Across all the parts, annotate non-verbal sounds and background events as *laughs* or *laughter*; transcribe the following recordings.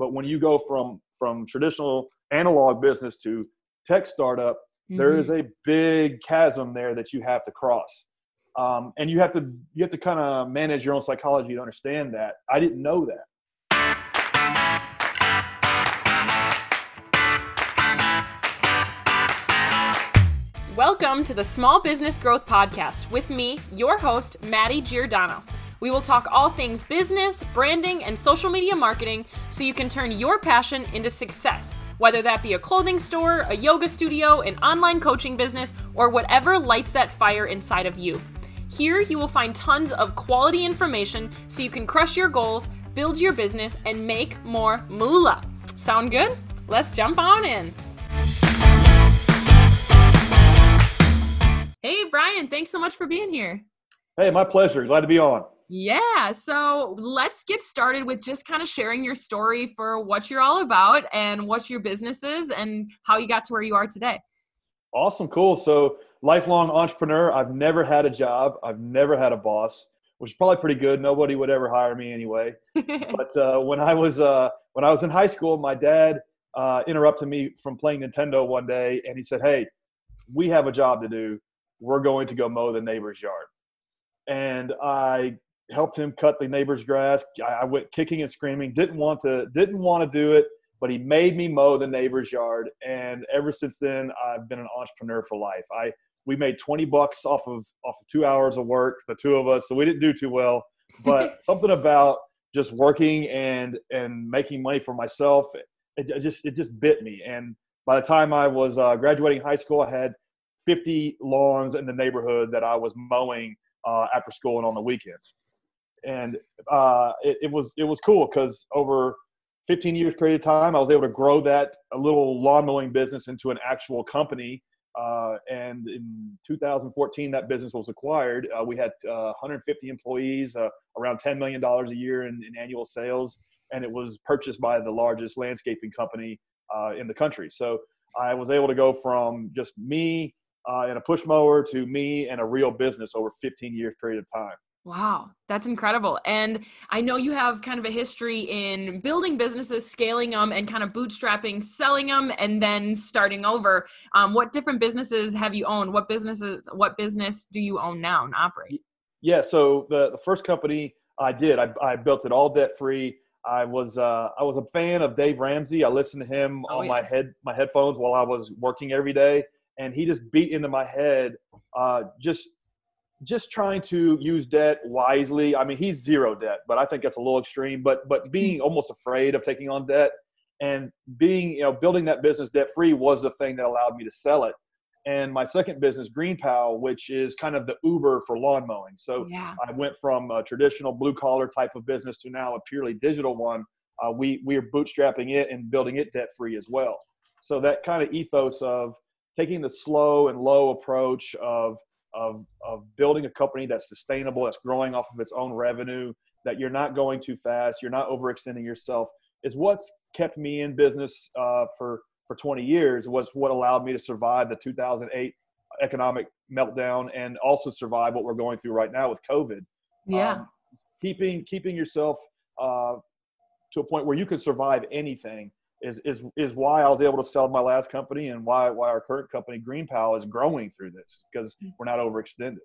But when you go from from traditional analog business to tech startup, mm-hmm. there is a big chasm there that you have to cross. Um, and you have to you have to kind of manage your own psychology to understand that. I didn't know that. Welcome to the Small Business Growth Podcast with me, your host, Maddie Giordano. We will talk all things business, branding, and social media marketing so you can turn your passion into success, whether that be a clothing store, a yoga studio, an online coaching business, or whatever lights that fire inside of you. Here, you will find tons of quality information so you can crush your goals, build your business, and make more moolah. Sound good? Let's jump on in. Hey, Bryan, thanks so much for being here. Hey, my pleasure. Glad to be on. Yeah, so let's get started with just kind of sharing your story for what you're all about and what your business is and how you got to where you are today. Awesome, cool. So, lifelong entrepreneur. I've never had a job, I've never had a boss, which is probably pretty good. Nobody would ever hire me anyway. *laughs* but uh, when I was uh, when I was in high school, my dad uh, interrupted me from playing Nintendo one day, and he said, "Hey, we have a job to do we're going to go mow the neighbor's yard. And I helped him cut the neighbor's grass. I went kicking and screaming, didn't want to, didn't want to do it, but he made me mow the neighbor's yard. And ever since then, I've been an entrepreneur for life. I, we made 20 bucks off of, off of two hours of work, the two of us. So we didn't do too well, but *laughs* something about just working and, and making money for myself, it, it just, it just bit me. And by the time I was uh, graduating high school, I had 50 lawns in the neighborhood that I was mowing uh, after school and on the weekends. And uh, it, it, was it was cool because over 15 years period of time, I was able to grow that a little lawn mowing business into an actual company. Uh, and in 2014, that business was acquired. Uh, we had 150 uh, employees, uh, around 10 million dollars a year in, in, annual sales, and it was purchased by the largest landscaping company in the country. So I was able to go from just me uh, and a push mower to me and a real business over 15 years period of time. Wow, that's incredible. And I know you have kind of a history in building businesses, scaling them, and kind of bootstrapping, selling them, and then starting over. Um, what different businesses have you owned? What businesses? What business do you own now and operate? Yeah, so the the first company I did, I, I built it all debt free. I was uh, I was a fan of Dave Ramsey. I listened to him oh, on yeah. my head my headphones while I was working every day and he just beat into my head uh, just just trying to use debt wisely. I mean, he's zero debt, but I think that's a little extreme. But but being hmm. almost afraid of taking on debt and being you know building that business debt free was the thing that allowed me to sell it. And my second business, Green GreenPal, which is kind of the Uber for lawn mowing. So yeah. I went from a traditional blue collar type of business to now a purely digital one. Uh, we we are bootstrapping it and building it debt free as well. So that kind of ethos of taking the slow and low approach of, of, of building a company that's sustainable, that's growing off of its own revenue, that you're not going too fast, you're not overextending yourself, is what's kept me in business uh, for, for 20 years, was what allowed me to survive the 2008 economic meltdown and also survive what we're going through right now with COVID. Yeah. Um, keeping, keeping yourself uh, to a point where you can survive anything is is is why I was able to sell my last company and why why our current company Green GreenPal is growing through this because we're not overextended.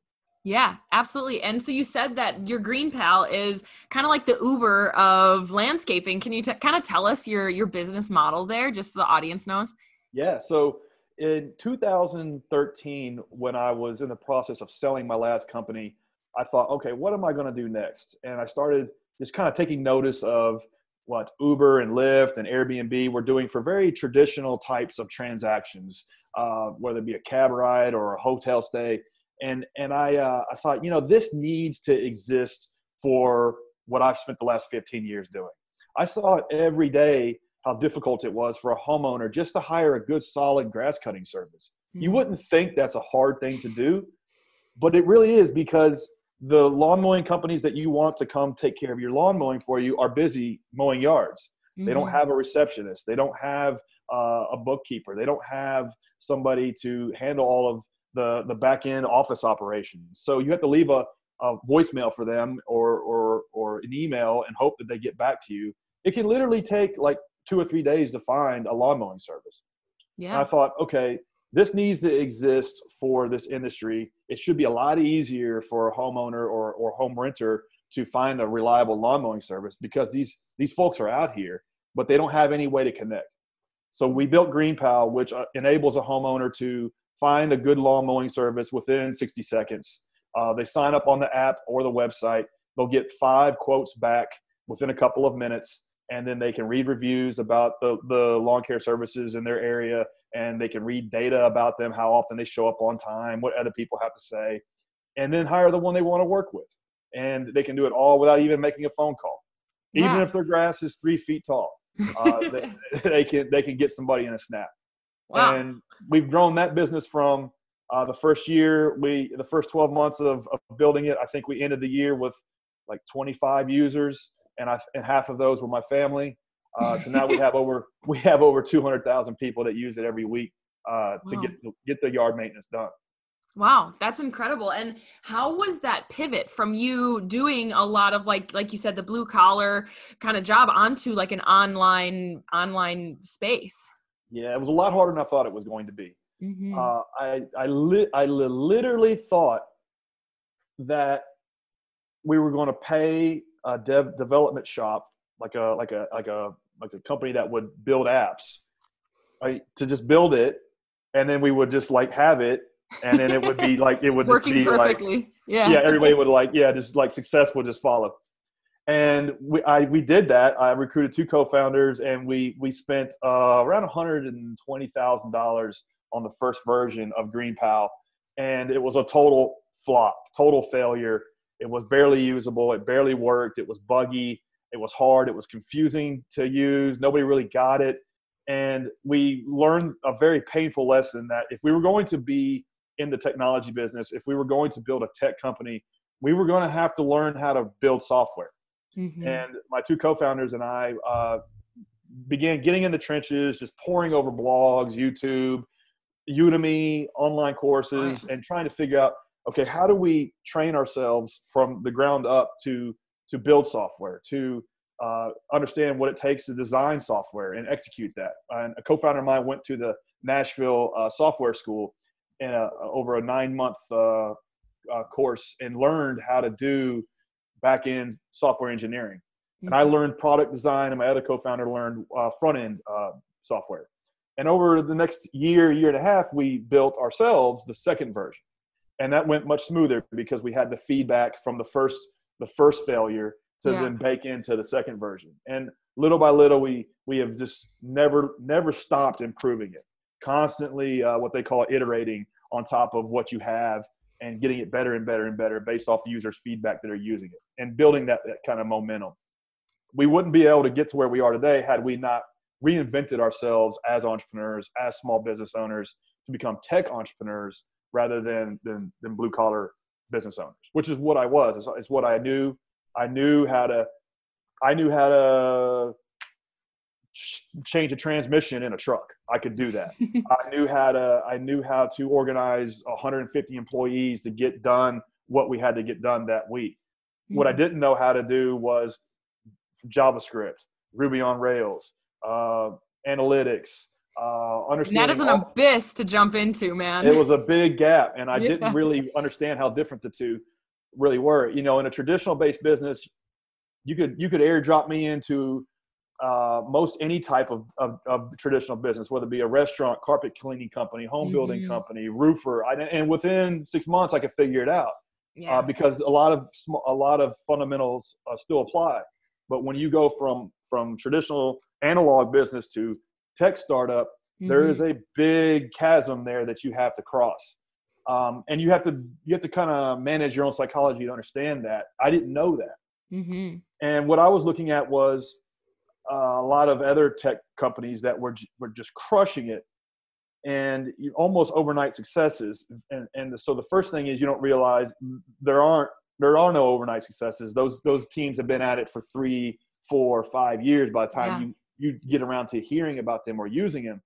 Yeah, absolutely. And so you said that your Green GreenPal is kind of like the Uber of landscaping. Can you t- kind of tell us your your business model there, just so the audience knows? Yeah. So in 2013, when I was in the process of selling my last company, I thought, okay, what am I going to do next? And I started just kind of taking notice of what Uber and Lyft and Airbnb were doing for very traditional types of transactions, uh, whether it be a cab ride or a hotel stay. And and I uh, I thought you know this needs to exist for what I've spent the last 15 years doing. I saw it every day how difficult it was for a homeowner just to hire a good solid grass cutting service. Mm-hmm. You wouldn't think that's a hard thing to do, but it really is because the lawn mowing companies that you want to come take care of your lawn mowing for you are busy mowing yards. Mm-hmm. They don't mm-hmm. have a receptionist. They don't have uh, a bookkeeper. They don't have somebody to handle all of the the back end office operations. So you have to leave a, a voicemail for them or or or an email and hope that they get back to you. it can literally take like two or three days to find a lawn mowing service. Yeah. And I thought, okay, this needs to exist for this industry. It should be a lot easier for a homeowner or, or home renter to find a reliable lawn mowing service because these these folks are out here, but they don't have any way to connect. So we built GreenPal, which uh, enables a homeowner to find a good lawn mowing service within 60 seconds. Uh, they sign up on the app or the website. They'll get five quotes back within a couple of minutes, and then they can read reviews about the, the lawn care services in their area, and they can read data about them, how often they show up on time, what other people have to say, and then hire the one they want to work with. And they can do it all without even making a phone call, Yeah. even if their grass is three feet tall. Uh, *laughs* they, they can they can get somebody in a snap. wow. And we've grown that business from uh, the first year, we the first 12 months of, of building it. I think we ended the year with like 25 users, and I and half of those were my family. Uh, so now we *laughs* have over we have over 200,000 people that use it every week uh, to get the, get the yard maintenance done. Wow, that's incredible. And how was that pivot from you doing a lot of like like you said the blue collar kind of job onto like an online online space? Yeah, it was a lot harder than I thought it was going to be. Mhm. Uh, I I, li- I literally thought that we were going to pay a dev development shop like a like a like a like a company that would build apps right, to just build it, and then we would just like have it, and then it would be like it would *laughs* just Working be like yeah. yeah, everybody would like, yeah, just like success would just follow. And we, I, we did that. I recruited two co-founders, and we we spent uh, around hundred and twenty thousand dollars on the first version of GreenPal, and it was a total flop, total failure. It was barely usable. It barely worked. It was buggy. It was hard. It was confusing to use. Nobody really got it. And we learned a very painful lesson that if we were going to be in the technology business, if we were going to build a tech company, we were going to have to learn how to build software. Mhm. And my two co-founders and I uh, began getting in the trenches, just pouring over blogs, YouTube, Udemy, online courses, and trying to figure out, okay, how do we train ourselves from the ground up to to build software, to uh, understand what it takes to design software and execute that. And a co-founder of mine went to the Nashville uh, Software School in a, over a nine-month uh, uh, course and learned how to do back-end software engineering. And I learned product design, and my other co-founder learned uh, front-end uh, software. And over the next year, year and a half, we built ourselves the second version, and that went much smoother because we had the feedback from the first the first failure to Yeah. then bake into the second version. And little by little, we we have just never never stopped improving it, constantly uh, what they call iterating on top of what you have and getting it better and better and better based off users' feedback that are using it and building that, that kind of momentum. We wouldn't be able to get to where we are today had we not reinvented ourselves as entrepreneurs, as small business owners, to become tech entrepreneurs rather than than, than blue collar business owners, which is what I was. It's, it's what I knew. I knew how to. I knew how to change a transmission in a truck. I could do that. *laughs* I knew how to. I knew how to organize 150 employees to get done what we had to get done that week. What I Mm-hmm. didn't know how to do was JavaScript, Ruby on Rails, uh, analytics, uh, And understanding. that is an all- abyss to jump into, man. it was a big gap, and I *laughs* Yeah. didn't really understand how different the two really were. You know, in a traditional based business, you could you could airdrop me into uh, most any type of, of, of traditional business, whether it be a restaurant, carpet cleaning company, home building Mhm. company, roofer, I, and within six months I could figure it out yeah. uh, because a lot of sm- a lot of fundamentals uh, still apply. But when you go from from traditional analog business to tech startup, there Mhm. is a big chasm there that you have to cross, um, and you have to you have to kind of manage your own psychology to understand that. I didn't know that, Mhm. and what I was looking at was uh, a lot of other tech companies that were were just crushing it, and you, almost overnight successes. And and so the first thing is you don't realize there aren't there are no overnight successes. Those those teams have been at it for three, four, five years by the time Yeah. you you get around to hearing about them or using them.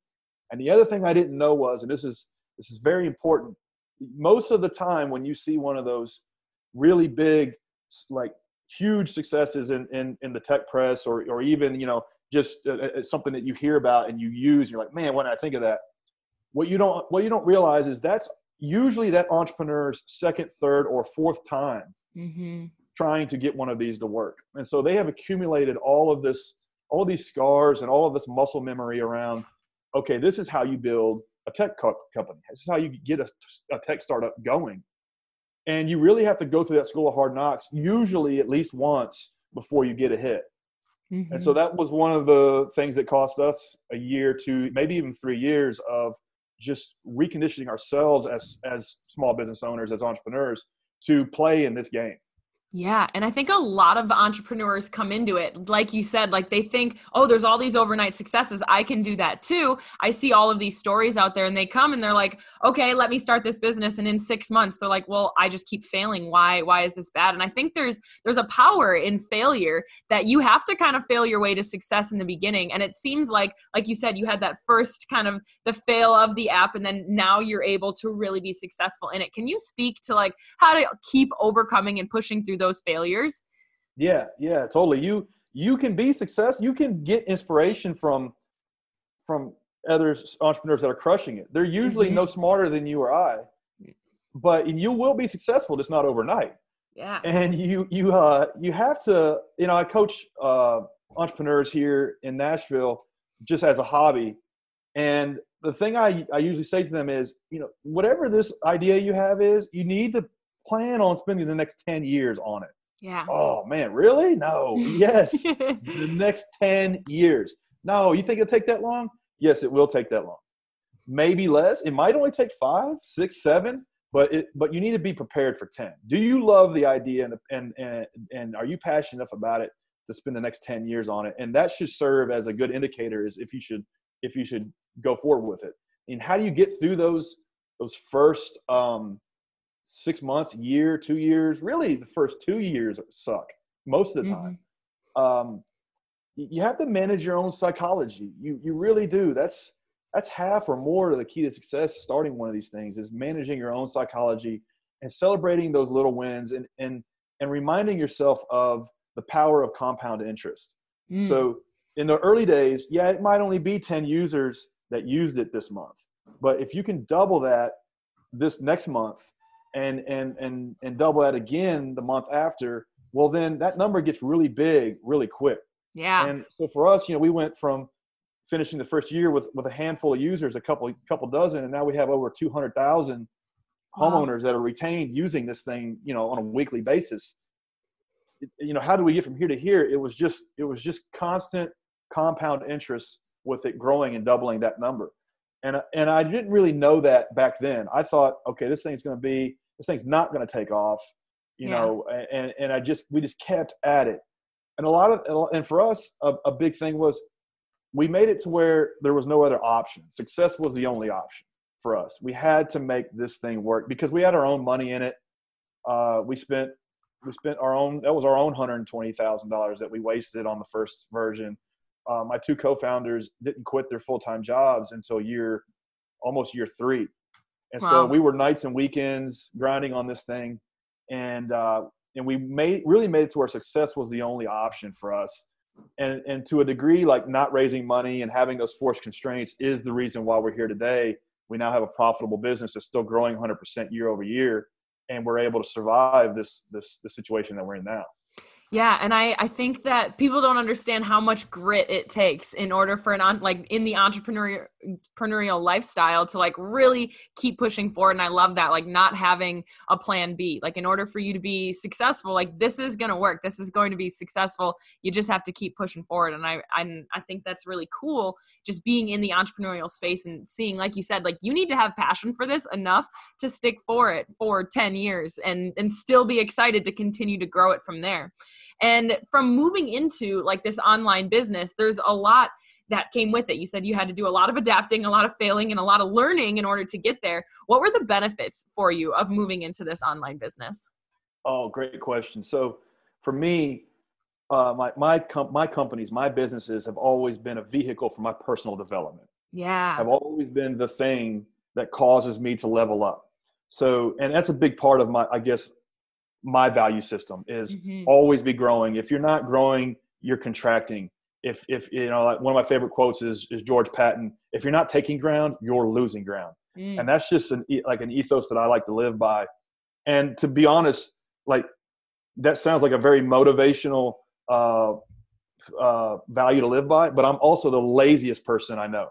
And the other thing I didn't know was, and this is this is very important. Most of the time, when you see one of those really big, like huge successes in, in, in the tech press or, or even, you know, just uh, uh something that you hear about and you use and you're like, man, when I think of that, what you don't, what you don't realize is that's usually that entrepreneur's second, third, or fourth time mm-hmm. trying to get one of these to work. And so they have accumulated all of this, all these scars and all of this muscle memory around, okay, this is how you build a tech co- company. This is how you get a, a tech startup going. And you really have to go through that school of hard knocks, usually at least once before you get a hit. Mm-hmm. And so mm-hmm. that was one of the things that cost us a year to maybe even three years of just reconditioning ourselves as as small business owners, as entrepreneurs, to play in this game. Yeah. And I think a lot of entrepreneurs come into it, like you said, like they think, oh, there's all these overnight successes. I can do that too. I see all of these stories out there and they come and they're like, okay, let me start this business. And in six months, they're like, well, I just keep failing. Why, why is this bad? And I think there's, there's a power in failure that you have to kind of fail your way to success in the beginning. And it seems like, like you said, you had that first kind of the fail of the app and then now you're able to really be successful in it. Can you speak to like how to keep overcoming and pushing through those failures. Yeah yeah totally. You you can be success you can get inspiration from from other entrepreneurs that are crushing it. They're usually mm-hmm. no smarter than you or i but you will be successful just not overnight. Yeah. And you you uh you have to you know i coach uh entrepreneurs here in nashville just as a hobby. And the thing I, I usually say to them is you know whatever this idea you have is you need to plan on spending the next 10 years on it. Yeah. Oh man, really? No. Yes. *laughs* the next 10 years. No, you think it'll take that long? Yes, it will take that long. Maybe less. It might only take five, six, seven, but it but you need to be prepared for 10. Do you love the idea and and and, and are you passionate enough about it to spend the next 10 years on it? And that should serve as a good indicator is if you should if you should go forward with it. And how do you get through those those first um six months, year, two years, really the first two years suck most of the time. Mm-hmm. Um, you have to manage your own psychology. You you really do. That's that's half or more of the key to success starting one of these things is managing your own psychology and celebrating those little wins and and and reminding yourself of the power of compound interest. Mm. So in the early days, yeah, it might only be 10 users that used it this month. But if you can double that this next month and and and and double that again the month after, well then that number gets really big really quick. Yeah. And so for us, you know, we went from finishing the first year with with a handful of users, a couple couple dozen, and now we have over two hundred thousand wow. homeowners that are retained using this thing, you know, on a weekly basis. It, you know, how do we get from here to here? It was just it was just constant compound interest with it growing and doubling that number and and I didn't really know that back then. I thought, okay, this thing's going to be this thing's not going to take off, you yeah. know. And and I just we just kept at it, and a lot of and for us a, a big thing was we made it to where there was no other option. Success was the only option for us. We had to make this thing work because we had our own money in it. Uh, we spent we spent our own that was our own hundred and twenty thousand dollars that we wasted on the first version uh, my two co-founders didn't quit their full-time jobs until year almost year three. And wow. so we were nights and weekends grinding on this thing. And uh, and we made really made it to where success was the only option for us. And and to a degree like not raising money and having those forced constraints is the reason why we're here today. We now have a profitable business that's still growing 100% year over year and we're able to survive this this the situation that we're in now yeah, and I I think that people don't understand how much grit it takes in order for an on like in the entrepreneurial entrepreneurial lifestyle to like really keep pushing forward and I love that like not having a plan B. Like in order for you to be successful, like this is going to work. This is going to be successful. You just have to keep pushing forward and I I I think that's really cool just being in the entrepreneurial space and seeing like you said like you need to have passion for this enough to stick for it for 10 years and and still be excited to continue to grow it from there. And from moving into like this online business, there's a lot that came with it. You said you had to do a lot of adapting, a lot of failing, and a lot of learning in order to get there. What were the benefits for you of moving into this online business? Oh, great question. So for me, uh, my my com- my companies, my businesses have always been a vehicle for my personal development. Yeah, have always been the thing that causes me to level up. So, and that's a big part of my, I guess, my value system is Mhm. always be growing. If you're not growing, you're contracting. If if you know, like one of my favorite quotes is is George Patton. If you're not taking ground, you're losing ground, Mm. and that's just an like an ethos that I like to live by. And to be honest, like that sounds like a very motivational uh, uh, value to live by. But I'm also the laziest person I know.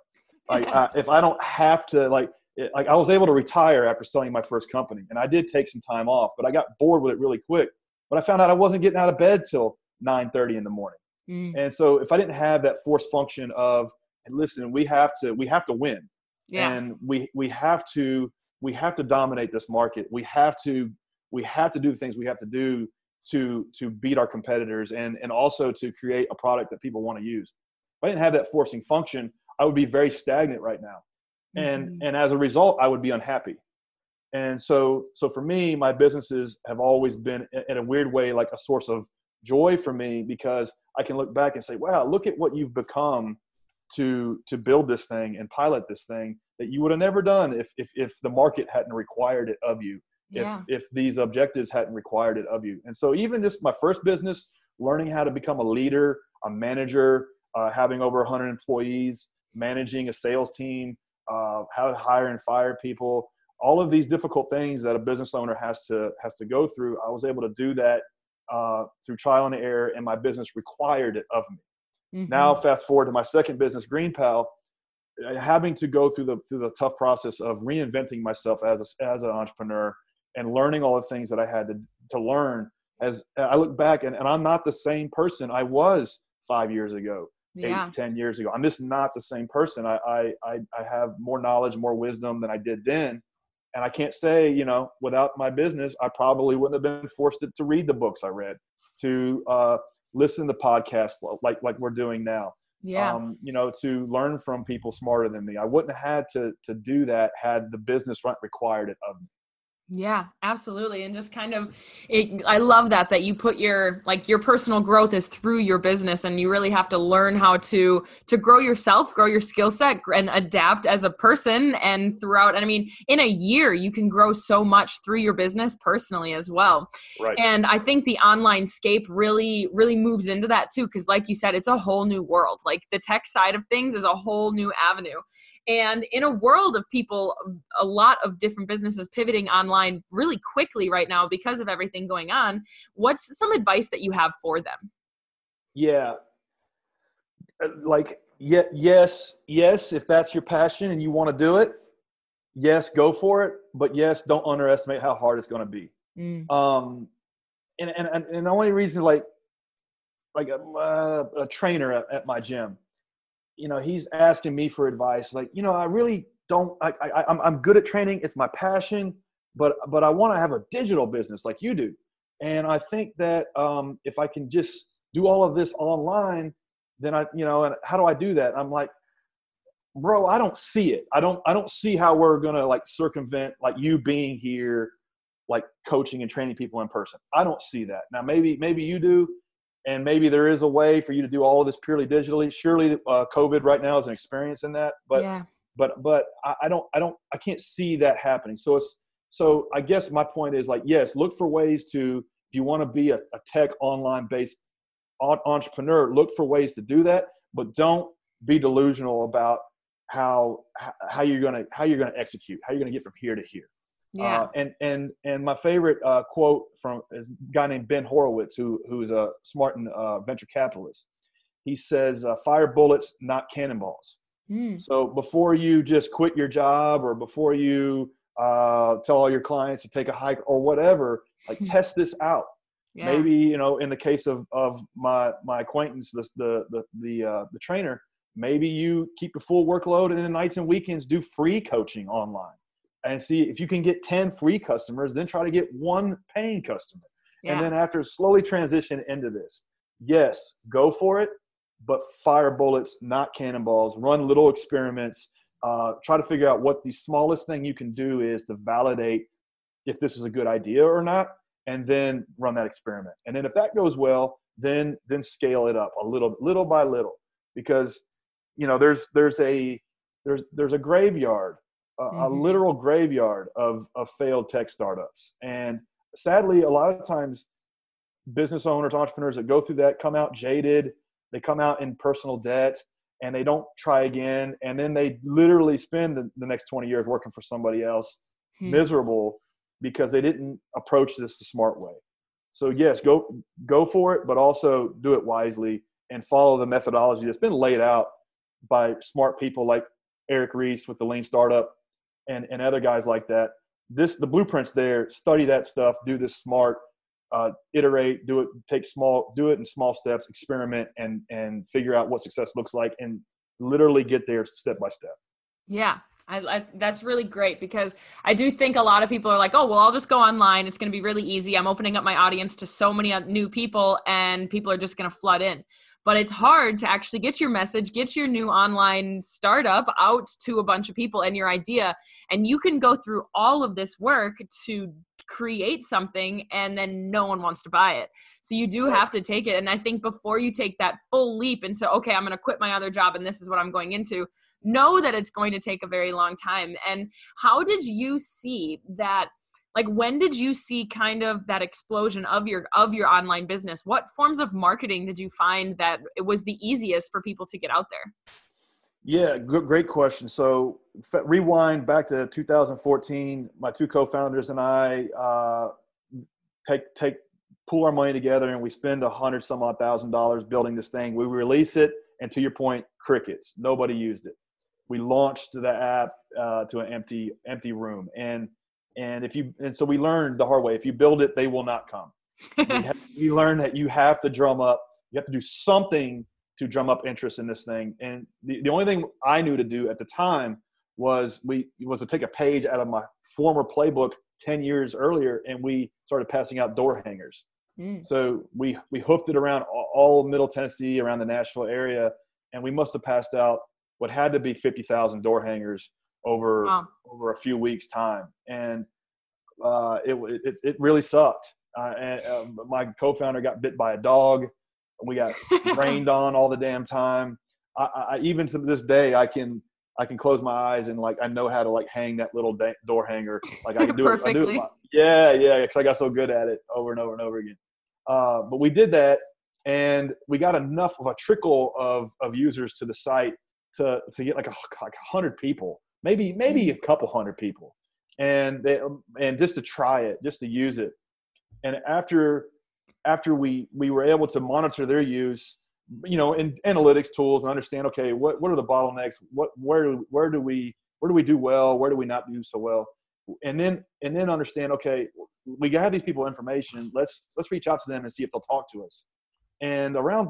Like *laughs* I, if I don't have to, like it, like I was able to retire after selling my first company, and I did take some time off, but I got bored with it really quick. But I found out I wasn't getting out of bed till 9:30 in the morning. Mm. And so if I didn't have that force function of listen, we have to we have to win, Yeah. and we we have to we have to dominate this market. We have to we have to do the things we have to do to to beat our competitors and and also to create a product that people want to use. If I didn't have that forcing function, I would be very stagnant right now. And Mhm. and as a result, I would be unhappy. And so so for me, my businesses have always been in- in a weird way like a source of joy for me because I can look back and say, wow, look at what you've become to to build this thing and pilot this thing that you would have never done if if, if the market hadn't required it of you if yeah. if these objectives hadn't required it of you and so even just my first business learning how to become a leader a manager uh, having over 100 employees managing a sales team uh, how to hire and fire people all of these difficult things that a business owner has to has to go through i was able to do that uh, through trial and error and my business required it of me Mhm. now fast forward to my second business GreenPal uh, having to go through the through the tough process of reinventing myself as a, as an entrepreneur and learning all the things that i had to, to learn as i look back and, and i'm not the same person i was five years ago eight yeah. ten years ago i'm just not the same person I, I i i have more knowledge more wisdom than i did then and i can't say you know without my business i probably wouldn't have been forced to, to read the books i read to uh, listen to podcasts like like we're doing now Yeah. um, you know, to learn from people smarter than me. I wouldn't have had to to do that had the business front required it of me. Yeah, absolutely. And just kind of it, I love that that you put your like your personal growth is through your business and you really have to learn how to to grow yourself, grow your skill set and adapt as a person and throughout and I mean in a year you can grow so much through your business personally as well. Right. And I think the online scape really, really moves into that too. Cause like you said, it's a whole new world. Like the tech side of things is a whole new avenue. And in a world of people, a lot of different businesses pivoting online really quickly right now because of everything going on, what's some advice that you have for them? yeah. Uh, Like yeah, yes, yes, if that's your passion and you want to do it, yes, go for it. But yes, don't underestimate how hard it's going to be. Mm, um and and and, and the only reason like like a, uh, a trainer at, at my gym you know he's asking me for advice like you know i really don't i, I I'm, I'm good at training it's my passion but but i want to have a digital business like you do and i think that um if i can just do all of this online then i you know and how do i do that i'm like bro i don't see it i don't i don't see how we're gonna like circumvent like you being here like coaching and training people in person. I don't see that. Now maybe maybe you do, and maybe there is a way for you to do all of this purely digitally. Surely uh, COVID right now is an experience in that, but yeah. but but I, I don't I don't I can't see that happening. So it's so I guess my point is like yes, look for ways to if you want to be a, a tech online based on, entrepreneur, look for ways to do that, but don't be delusional about how how you're gonna how you're gonna execute, how you're gonna get from here to here. Yeah. Uh, and and and my favorite uh, quote from is a guy named Ben Horowitz, who who's a smart and uh, venture capitalist. He says, uh, "Fire bullets, not cannonballs." Mm, So before you just quit your job, or before you uh, tell all your clients to take a hike or whatever, like *laughs* test this out. yeah. Maybe you know, in the case of of my my acquaintance, the the the the, uh, the trainer, maybe you keep a full workload and then nights and weekends do free coaching online and see if you can get 10 free customers then try to get one paying customer. Yeah. and then after slowly transition into this yes go for it but fire bullets not cannonballs. Run little experiments. Uh, try to figure out what the smallest thing you can do is to validate if this is a good idea or not and then run that experiment. And then if that goes well then then scale it up a little little by little. Because you know there's there's a there's there's a graveyard a, a Mhm. literal graveyard of of failed tech startups and sadly, a lot of times, business owners, entrepreneurs that go through that come out jaded. They come out in personal debt and they don't try again. And then they literally spend the, the next 20 years working for somebody else, hmm. miserable because they didn't approach this the smart way. So yes, go go for it, but also do it wisely and follow the methodology that's been laid out by smart people like Eric Ries with the Lean Startup and, and other guys like that. This the blueprints there. Study that stuff. Do this smart. Uh, iterate. Do it. Take small. Do it in small steps. Experiment and and figure out what success looks like and literally get there step by step. Yeah, I, I, that's really great because I do think a lot of people are like, oh, well, I'll just go online. It's going to be really easy. I'm opening up my audience to so many new people, and people are just going to flood in. But it's hard to actually get your message, get your new online startup out to a bunch of people and your idea. And you can go through all of this work to create something and then no one wants to buy it. So you do have to take it. And I think before you take that full leap into, okay, I'm going to quit my other job and this is what I'm going into, know that it's going to take a very long time. And how did you see that? Like when did you see kind of that explosion of your of your online business? What forms of marketing did you find that it was the easiest for people to get out there? Yeah, great question. So rewind back to 2014. My two co-founders and I uh, take take pull our money together and we spend a hundred some odd thousand dollars building this thing. We release it, and to your point, crickets. Nobody used it we launched the app uh, to an empty empty room and and if you and so we learned the hard way if you build it they will not come. *laughs* We learn that you have to drum up you have to do something to drum up interest in this thing. And the, the only thing i knew to do at the time was we was to take a page out of my former playbook 10 years earlier and we started passing out door hangers. Mm. so we we hoofed it around all middle tennessee around the nashville area and we must have passed out what had to be 50,000 door hangers over wow. over a few weeks time and uh, it, it, it really sucked. Uh, and uh, my co-founder got bit by a dog. We got *laughs* rained on all the damn time. I, I, even to this day i can i can close my eyes and like i know how to like hang that little da- door hanger. Like i can do it, I do it yeah yeah because i got so good at it over and over and over again. Uh, but we did that and we got enough of a trickle of, of users to the site to to get like a like a hundred people, maybe maybe mm. a couple hundred people, and they and just to try it, just to use it, and after after we we were able to monitor their use, you know, in analytics tools and understand, okay, what what are the bottlenecks? What where where do we where do we do well? Where do we not do so well? And then and then understand, okay, we have these people information. Let's let's reach out to them and see if they'll talk to us. And around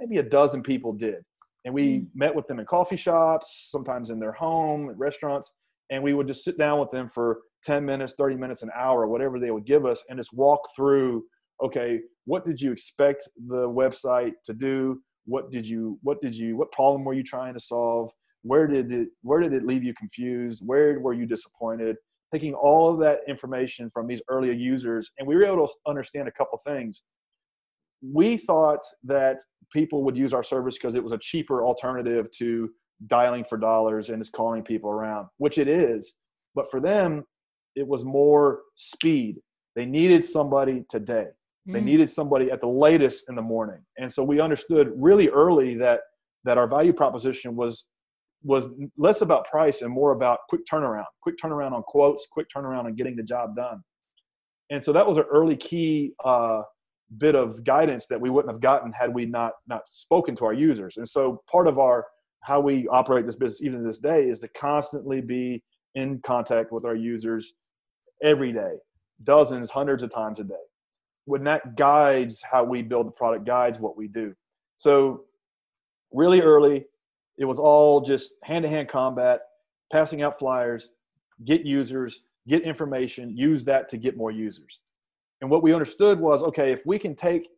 maybe a dozen people did and we mm. met with them in coffee shops sometimes in their home restaurants and we would just sit down with them for 10 minutes 30 minutes an hour whatever they would give us and just walk through okay what did you expect the website to do? What did you what did you what problem were you trying to solve? Where did it where did it leave you confused? Where were you disappointed? Taking all of that information from these earlier users and we were able to understand a couple things. We thought that people would use our service because it was a cheaper alternative to dialing for dollars and just calling people around, which it is. But for them, it was more speed. They needed somebody today. Mm. They needed somebody at the latest in the morning. And so we understood really early that that our value proposition was was less about price and more about quick turnaround, quick turnaround on quotes, quick turnaround on getting the job done. And so that was an early key uh, bit of guidance that we wouldn't have gotten had we not not spoken to our users. And so part of our how we operate this business even to this day is to constantly be in contact with our users every day, dozens, hundreds of times a day. When that guides how we build the product, guides what we do. So really early, it was all just hand-to-hand combat, passing out flyers, get users, get information, use that to get more users. And what we understood was okay, if we can take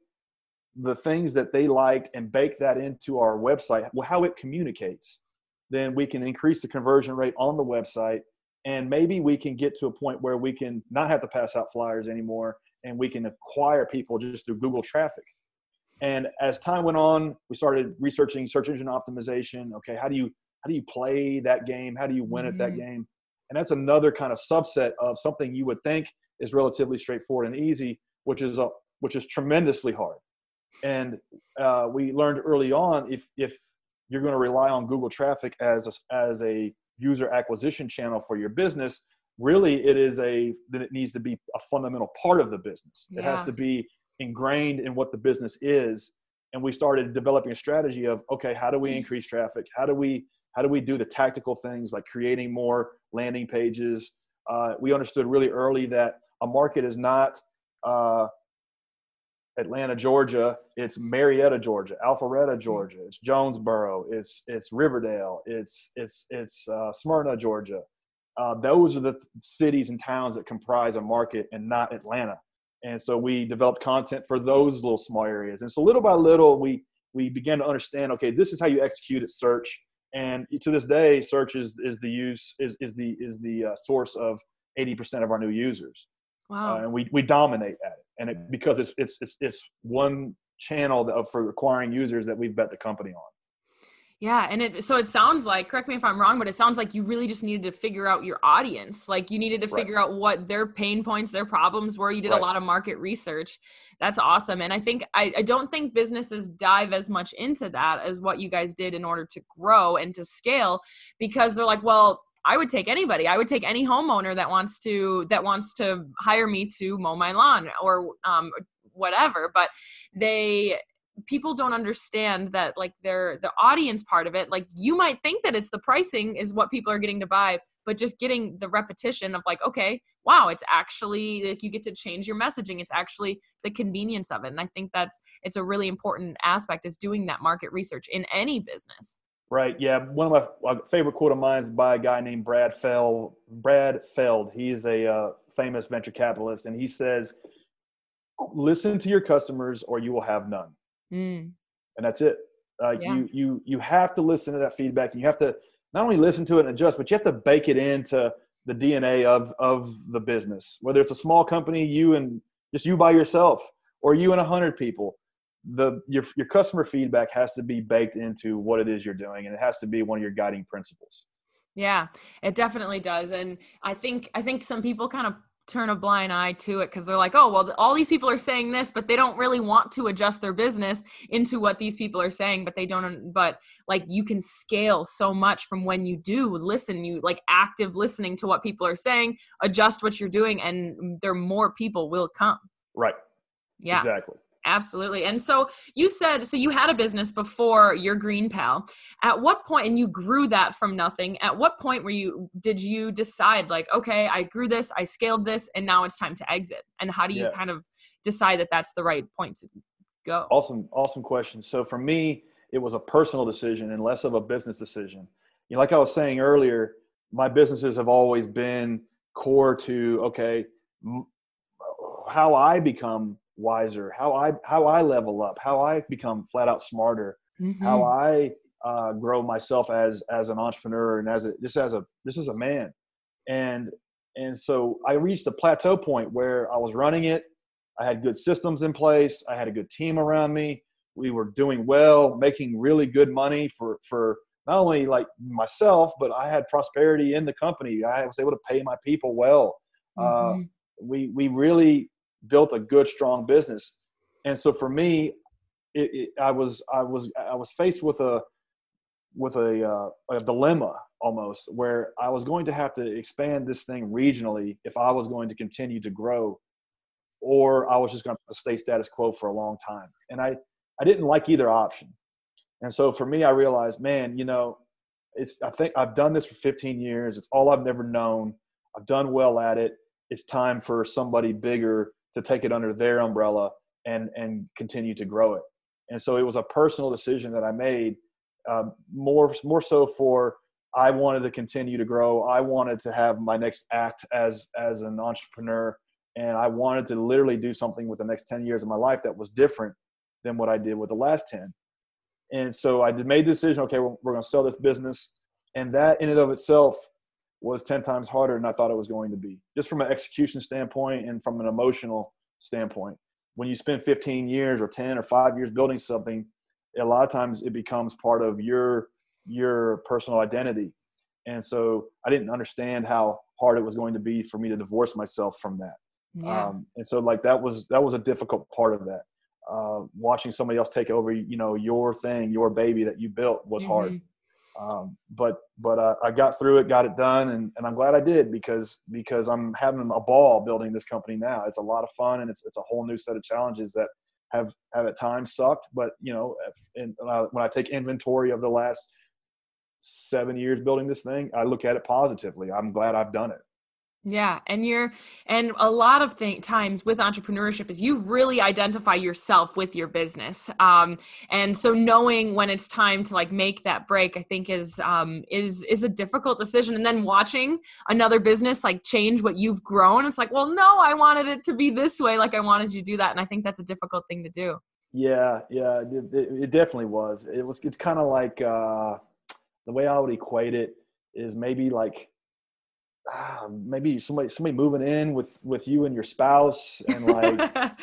the things that they liked and bake that into our website, how it communicates, then we can increase the conversion rate on the website. And maybe we can get to a point where we can not have to pass out flyers anymore and we can acquire people just through Google traffic. And as time went on, we started researching search engine optimization. Okay, how do you how do you play that game? How do you win mm-hmm. at that mm-hmm. game? And that's another kind of subset of something you would think is relatively straightforward and easy, which is a which is tremendously hard. And uh, we learned early on if if you're going to rely on Google traffic as a, as a user acquisition channel for your business, really it is a then it needs to be a fundamental part of the business. Yeah. It has to be ingrained in what the business is. And we started developing a strategy of okay, how do we increase traffic? How do we how do we do the tactical things like creating more landing pages? Uh, we understood really early that a market is not uh, Atlanta, Georgia. It's Marietta, Georgia, Alpharetta, Georgia. It's Jonesboro. It's it's Riverdale. It's it's it's uh, Smyrna, Georgia. Uh, those are the cities and towns that comprise a market, and not Atlanta. And so we developed content for those little small areas. And so little by little, we we began to understand. Okay, this is how you execute at search. And to this day, search is is the use is is the is the uh, source of 80% of our new users. Wow. Uh, and we, we dominate at it. And it, because it's, it's, it's, it's one channel of, for acquiring users that we've bet the company on. Yeah, and it so it sounds like correct me if I'm wrong, but it sounds like you really just needed to figure out your audience. Like you needed to figure out what their pain points, their problems were. You did right. a lot of market research. That's awesome. And I think I, I don't think businesses dive as much into that as what you guys did in order to grow and to scale because they're like, well, I would take anybody. I would take any homeowner that wants to that wants to hire me to mow my lawn or um, whatever. But they people don't understand that like they're the audience part of it like you might think that it's the pricing is what people are getting to buy but just getting the repetition of like okay wow it's actually like you get to change your messaging it's actually the convenience of it and i think that's it's a really important aspect is doing that market research in any business Right. Yeah. One of my favorite quote of mine is by a guy named Brad Feld. Brad Feld. He's a uh, famous venture capitalist, and he says, "Listen to your customers, or you will have none." Mm. And that's it. Uh, yeah. You you you have to listen to that feedback. And you have to not only listen to it and adjust, but you have to bake it into the DNA of of the business. Whether it's a small company, you and just you by yourself, or you and a hundred people the your your customer feedback has to be baked into what it is you're doing and it has to be one of your guiding principles. Yeah it definitely does and i think i think some people kind of turn a blind eye to it because they're like oh well all these people are saying this but they don't really want to adjust their business into what these people are saying but they don't but like you can scale so much from when you do listen you like active listening to what people are saying adjust what you're doing and mm, there more people will come. Right. Yeah. Exactly Absolutely. And so you said, so you had a business before your Green Pal. At what point, and you grew that from nothing, at what point were you, did you decide, like, okay, I grew this, I scaled this, and now it's time to exit? And how do you yeah. kind of decide that that's the right point to go? Awesome, awesome question. So for me, it was a personal decision and less of a business decision. You know, like I was saying earlier, my businesses have always been core to, okay, how I become wiser, how I how I level up, how I become flat out smarter, mm-hmm. how I uh, grow myself as as an entrepreneur and as a just as a this is a man, and and so I reached a plateau point where I was running it. I had good systems in place. I had a good team around me. We were doing well, making really good money for for not only like myself, but I had prosperity in the company. I was able to pay my people well. Uh, mm-hmm. Uh, we we really built a good, strong business. And so for me, it, it, I was I was I was faced with a with a, uh, a dilemma almost where I was going to have to expand this thing regionally if I was going to continue to grow, or I was just going to stay status quo for a long time. And I I didn't like either option. And so for me, I realized, man, you know, it's I think I've done this for 15 years. It's all I've never known. I've done well at it. It's time for somebody bigger to take it under their umbrella and and continue to grow it. And so it was a personal decision that I made, um, more more so for I wanted to continue to grow. I wanted to have my next act as as an entrepreneur, and I wanted to literally do something with the next ten years of my life that was different than what I did with the last ten. And so I made the decision. Okay, we're, we're going to sell this business, and that in and of itself was 10 times harder than I thought it was going to be, just from an execution standpoint and from an emotional standpoint. When you spend 15 years or 10 or five years building something, a lot of times it becomes part of your your personal identity. And so I didn't understand how hard it was going to be for me to divorce myself from that. Yeah. Um, and so like that was that was a difficult part of that. Uh, watching somebody else take over, you know, your thing, your baby that you built was hard. Um, but but uh, I got through it, got it done, and, and I'm glad I did because because I'm having a ball building this company now. It's a lot of fun, and it's it's a whole new set of challenges that have have at times sucked. But you know, when I take inventory of the last seven years building this thing, I look at it positively. I'm glad I've done it. Yeah, and you're and a lot of th- times with entrepreneurship is you really identify yourself with your business, um, and so knowing when it's time to like make that break, I think is um, is is a difficult decision. And then watching another business like change what you've grown, it's like, well, no, I wanted it to be this way, like I wanted you to do that, and I think that's a difficult thing to do. Yeah, yeah, it, it, it definitely was. It was. It's kind of like uh, the way I would equate it is maybe like ah, maybe somebody somebody moving in with with you and your spouse and like *laughs*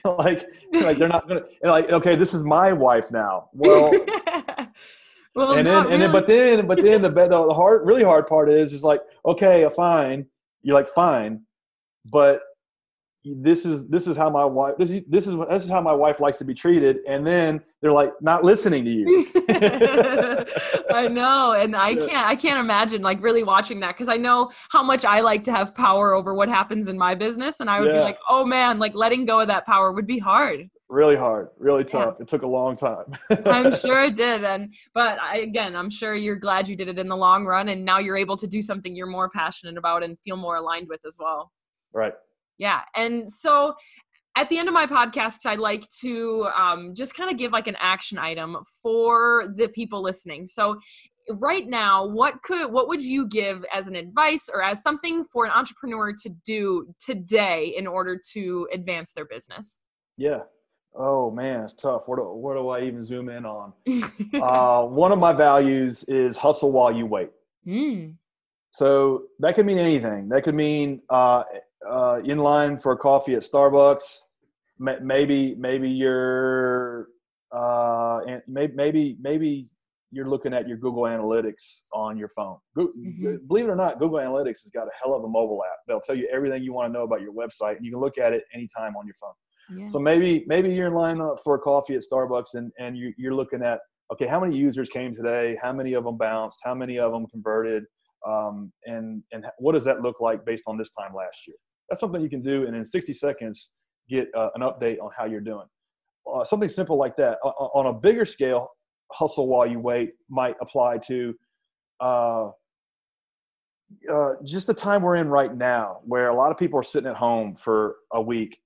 *laughs* like like they're not gonna and like okay this is my wife now. *laughs* Well well, and then not and then but then but then the the, the hard really hard part is is like okay fine. You're like fine. But this is this is how my wife this is this is this is how my wife likes to be treated. And then they're like not listening to you. *laughs* I know, and I can't. I can't imagine like really watching that. Because I know how much I like to have power over what happens in my business, and I would be like, oh man, like letting go of that power would be hard. really hard. Really Yeah. tough. It took a long time. I'm *laughs* sure it did, and but I, again, I'm sure you're glad you did it in the long run, and now you're able to do something you're more passionate about and feel more aligned with as well. right Yeah. And so at the end of my podcasts, I like to um, just kind of give like an action item for the people listening. So right now, what could what would you give as an advice or as something for an entrepreneur to do today in order to advance their business? yeah oh man it's tough where do, where do i even zoom in on *laughs* uh, one of my values is hustle while you wait Mm, So that could mean anything. That could mean uh, uh, in line for a coffee at Starbucks. Maybe maybe you're uh, and maybe maybe you're looking at your Google Analytics on your phone. Goo- Mhm. Believe it or not, Google Analytics has got a hell of a mobile app. They'll tell you everything you want to know about your website, and you can look at it anytime on your phone. yeah. So maybe maybe you're in line for a coffee at Starbucks and, and you, you're looking at okay, how many users came today? How many of them bounced? How many of them converted? Um, and and what does that look like based on this time last year? That's something you can do, and in 60 seconds get uh, an update on how you're doing. Uh, something simple like that. O- o- on a bigger scale, hustle while you wait might apply to uh, uh, just the time we're in right now, where a lot of people are sitting at home for a week,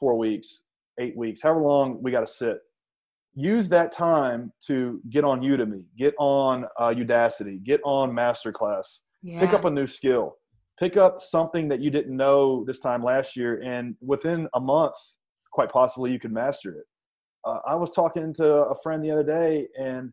four weeks, eight weeks, however long we got to sit. Use that time to get on Udemy, get on uh, Udacity, get on Masterclass, yeah. pick up a new skill, pick up something that you didn't know this time last year, and within a month, quite possibly, you could master it. Uh, I was talking to a friend the other day, and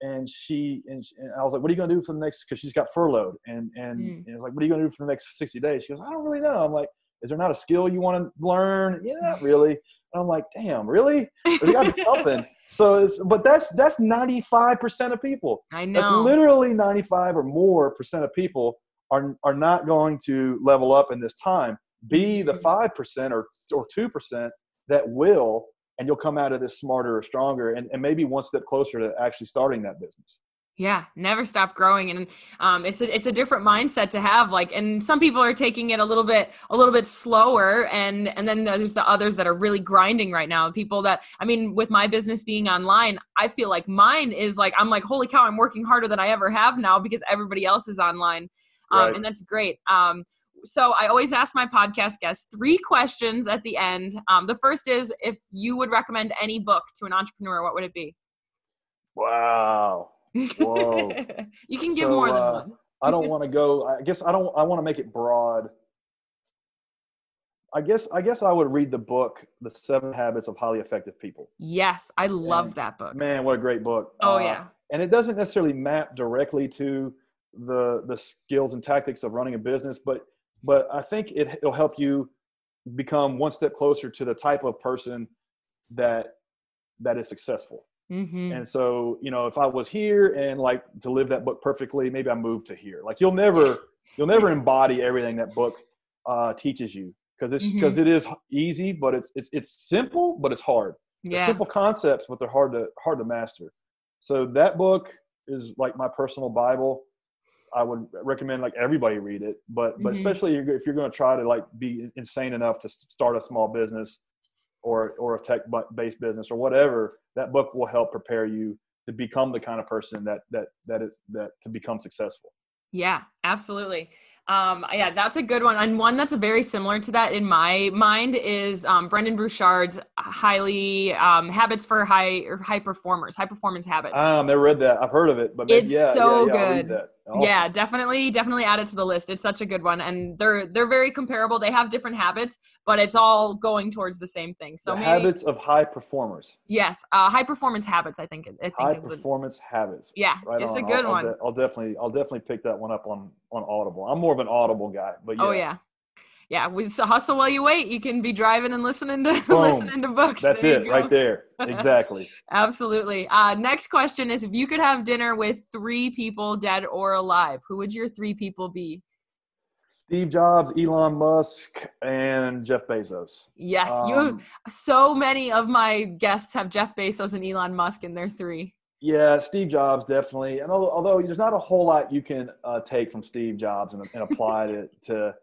and she and, she, and I was like, "What are you going to do for the next?" Because she's got furloughed, and and, Mm. and it's like, "What are you going to do for the next sixty days?" She goes, "I don't really know." I'm like, "Is there not a skill you want to learn?" Yeah, not really. And I'm like, "Damn, really? There's got to be something." *laughs* So, it's, but that's that's 95 percent of people. I know. That's literally 95 or more percent of people are are not going to level up in this time. Be the Mhm. five percent or or two percent that will, and you'll come out of this smarter or stronger, and, and maybe one step closer to actually starting that business. Yeah, never stop growing, and um, it's a it's a different mindset to have. Like, and some people are taking it a little bit a little bit slower, and and then there's the others that are really grinding right now. People that I mean, with my business being online, I feel like mine is like I'm like, holy cow, I'm working harder than I ever have now because everybody else is online, um, Right. and that's great. Um, so I always ask my podcast guests three questions at the end. Um, the first is if you would recommend any book to an entrepreneur, what would it be? Wow. Whoa. *laughs* you can give So, more than uh, one. I don't want to go. I guess I don't. I want to make it broad. I guess. I guess I would read the book, "The Seven Habits of Highly Effective People." Yes, I love And, that book. Man, what a great book! oh Uh, yeah. and it doesn't necessarily map directly to the the skills and tactics of running a business, but but I think it, it'll help you become one step closer to the type of person that that is successful. Mm-hmm. And so, you know, if I was here and like to live that book perfectly, maybe I move to here. Like you'll never, *laughs* you'll never embody everything that book uh, teaches you because it's because Mhm. easy, but it's it's it's simple, but it's hard. They're simple concepts, but they're hard to hard to master. So that book is like my personal Bible. I would recommend like everybody read it, but but Mhm. especially if you're- going to try to like be insane enough to start a small business or or a tech based business or whatever, that book will help prepare you to become the kind of person that that that is that to become successful. Yeah, absolutely. Um, yeah, that's a good one. And one that's very similar to that in my mind is um, Brendon Burchard's highly um, habits for high high performers, high performance habits. I've never read that. I've heard of it, but It's yeah, so yeah, yeah, good. That. Yeah, definitely, definitely add it to the list. It's such a good one, and they're they're very comparable. They have different habits, but it's all going towards the same thing. So the maybe habits of high performers. yes, uh, high performance habits. I think I think High is the performance habits. yeah, Right it's on. a good I'll, one. I'll, de- I'll definitely, I'll definitely pick that one up on on Audible. I'm more of an Audible guy, but yeah, Oh yeah. Yeah, we hustle while you wait. You can be driving and listening to *laughs* listening to books. that's There it right there. Exactly. *laughs* Absolutely. Uh, next question is: If you could have dinner with three people, dead or alive, who would your three people be? Steve Jobs, Elon Musk, and Jeff Bezos. Yes, you. Um, So many of my guests have Jeff Bezos and Elon Musk in their three. Yeah, Steve Jobs definitely. And although, although there's not a whole lot you can uh, take from Steve Jobs and, and apply it *laughs* to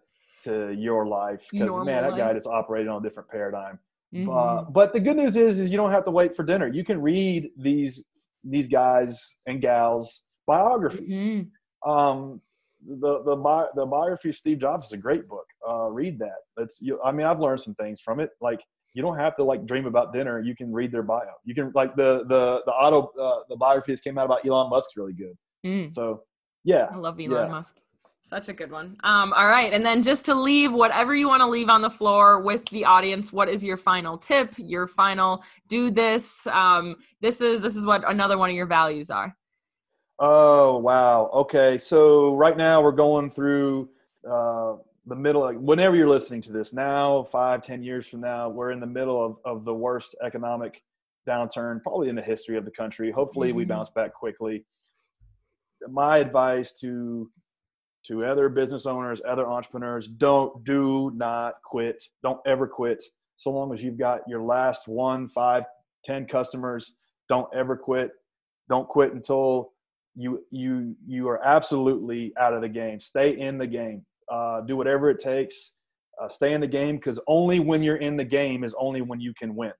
to your life because man, that guy just operated on a different paradigm. Mhm. Uh, but the good news is, is you don't have to wait for dinner. You can read these these guys and gals biographies. Mhm. Um, the the bi- the biography of Steve Jobs is a great book. Uh, read that. That's you. I mean, I've learned some things from it. Like you don't have to like dream about dinner. You can read their bio. You can like the the the auto uh, the biography that came out about Elon Musk's really good. Mm. So yeah, I love Elon Yeah. Musk. Such a good one. Um, all right, and then just to leave whatever you want to leave on the floor with the audience, what is your final tip? Your final do this. Um, this is this is what another one of your values are. Oh wow. Okay. So right now we're going through uh, the middle. Like whenever you're listening to this, now five, ten years from now, we're in the middle of, of the worst economic downturn probably in the history of the country. Hopefully, we Mhm. bounce back quickly. My advice to to other business owners, other entrepreneurs, don't do not quit. Don't ever quit. So long as you've got your last one, five, ten customers, don't ever quit. Don't quit until you you you are absolutely out of the game. Stay in the game. Uh, do whatever it takes. Uh, stay in the game because only when you're in the game is only when you can win.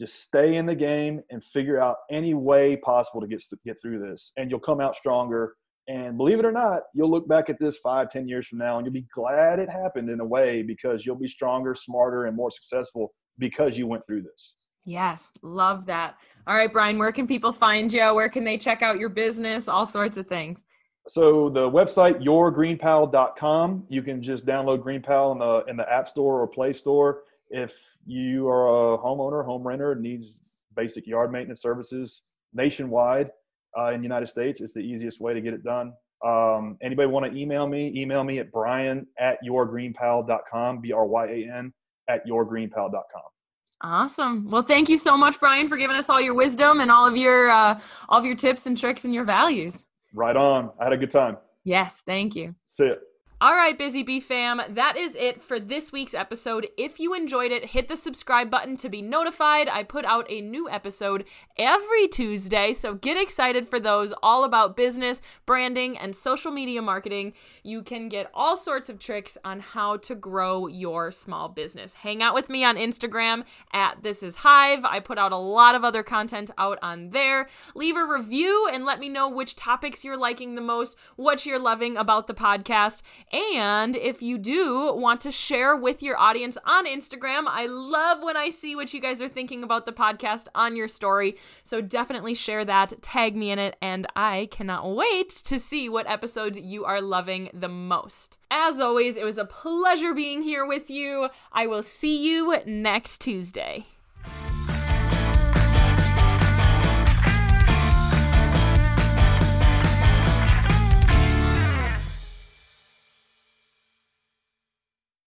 Just stay in the game and figure out any way possible to get get through this, and you'll come out stronger. And believe it or not, you'll look back at this five, ten years from now, and you'll be glad it happened in a way because you'll be stronger, smarter, and more successful because you went through this. Yes, love that. All right, Bryan, where can people find you? Where can they check out your business? All sorts of things. So the website yourgreenpal.com. You can just download GreenPal in the in the App Store or Play Store. If you are a homeowner, home renter, needs basic yard maintenance services nationwide uh, in the United States, it's the easiest way to get it done. Um, anybody want to email me? Email me at bryan at yourgreenpal.com, B R Y A N at yourgreenpal.com. Awesome. Well, thank you so much, Bryan, for giving us all your wisdom and all of your uh, all of your tips and tricks and your values. Right on. I had a good time. Yes, thank you. See ya. All right, Busy Bee fam, that is it for this week's episode. If you enjoyed it, hit the subscribe button to be notified. I put out a new episode every Tuesday, so get excited for those all about business, branding, and social media marketing. You can get all sorts of tricks on how to grow your small business. Hang out with me on Instagram at This Is Hive. I put out a lot of other content out on there. Leave a review and let me know which topics you're liking the most, what you're loving about the podcast. And if you do want to share with your audience on Instagram, I love when I see what you guys are thinking about the podcast on your story. So definitely share that, tag me in it, and I cannot wait to see what episodes you are loving the most. As always, it was a pleasure being here with you. I will see you next Tuesday.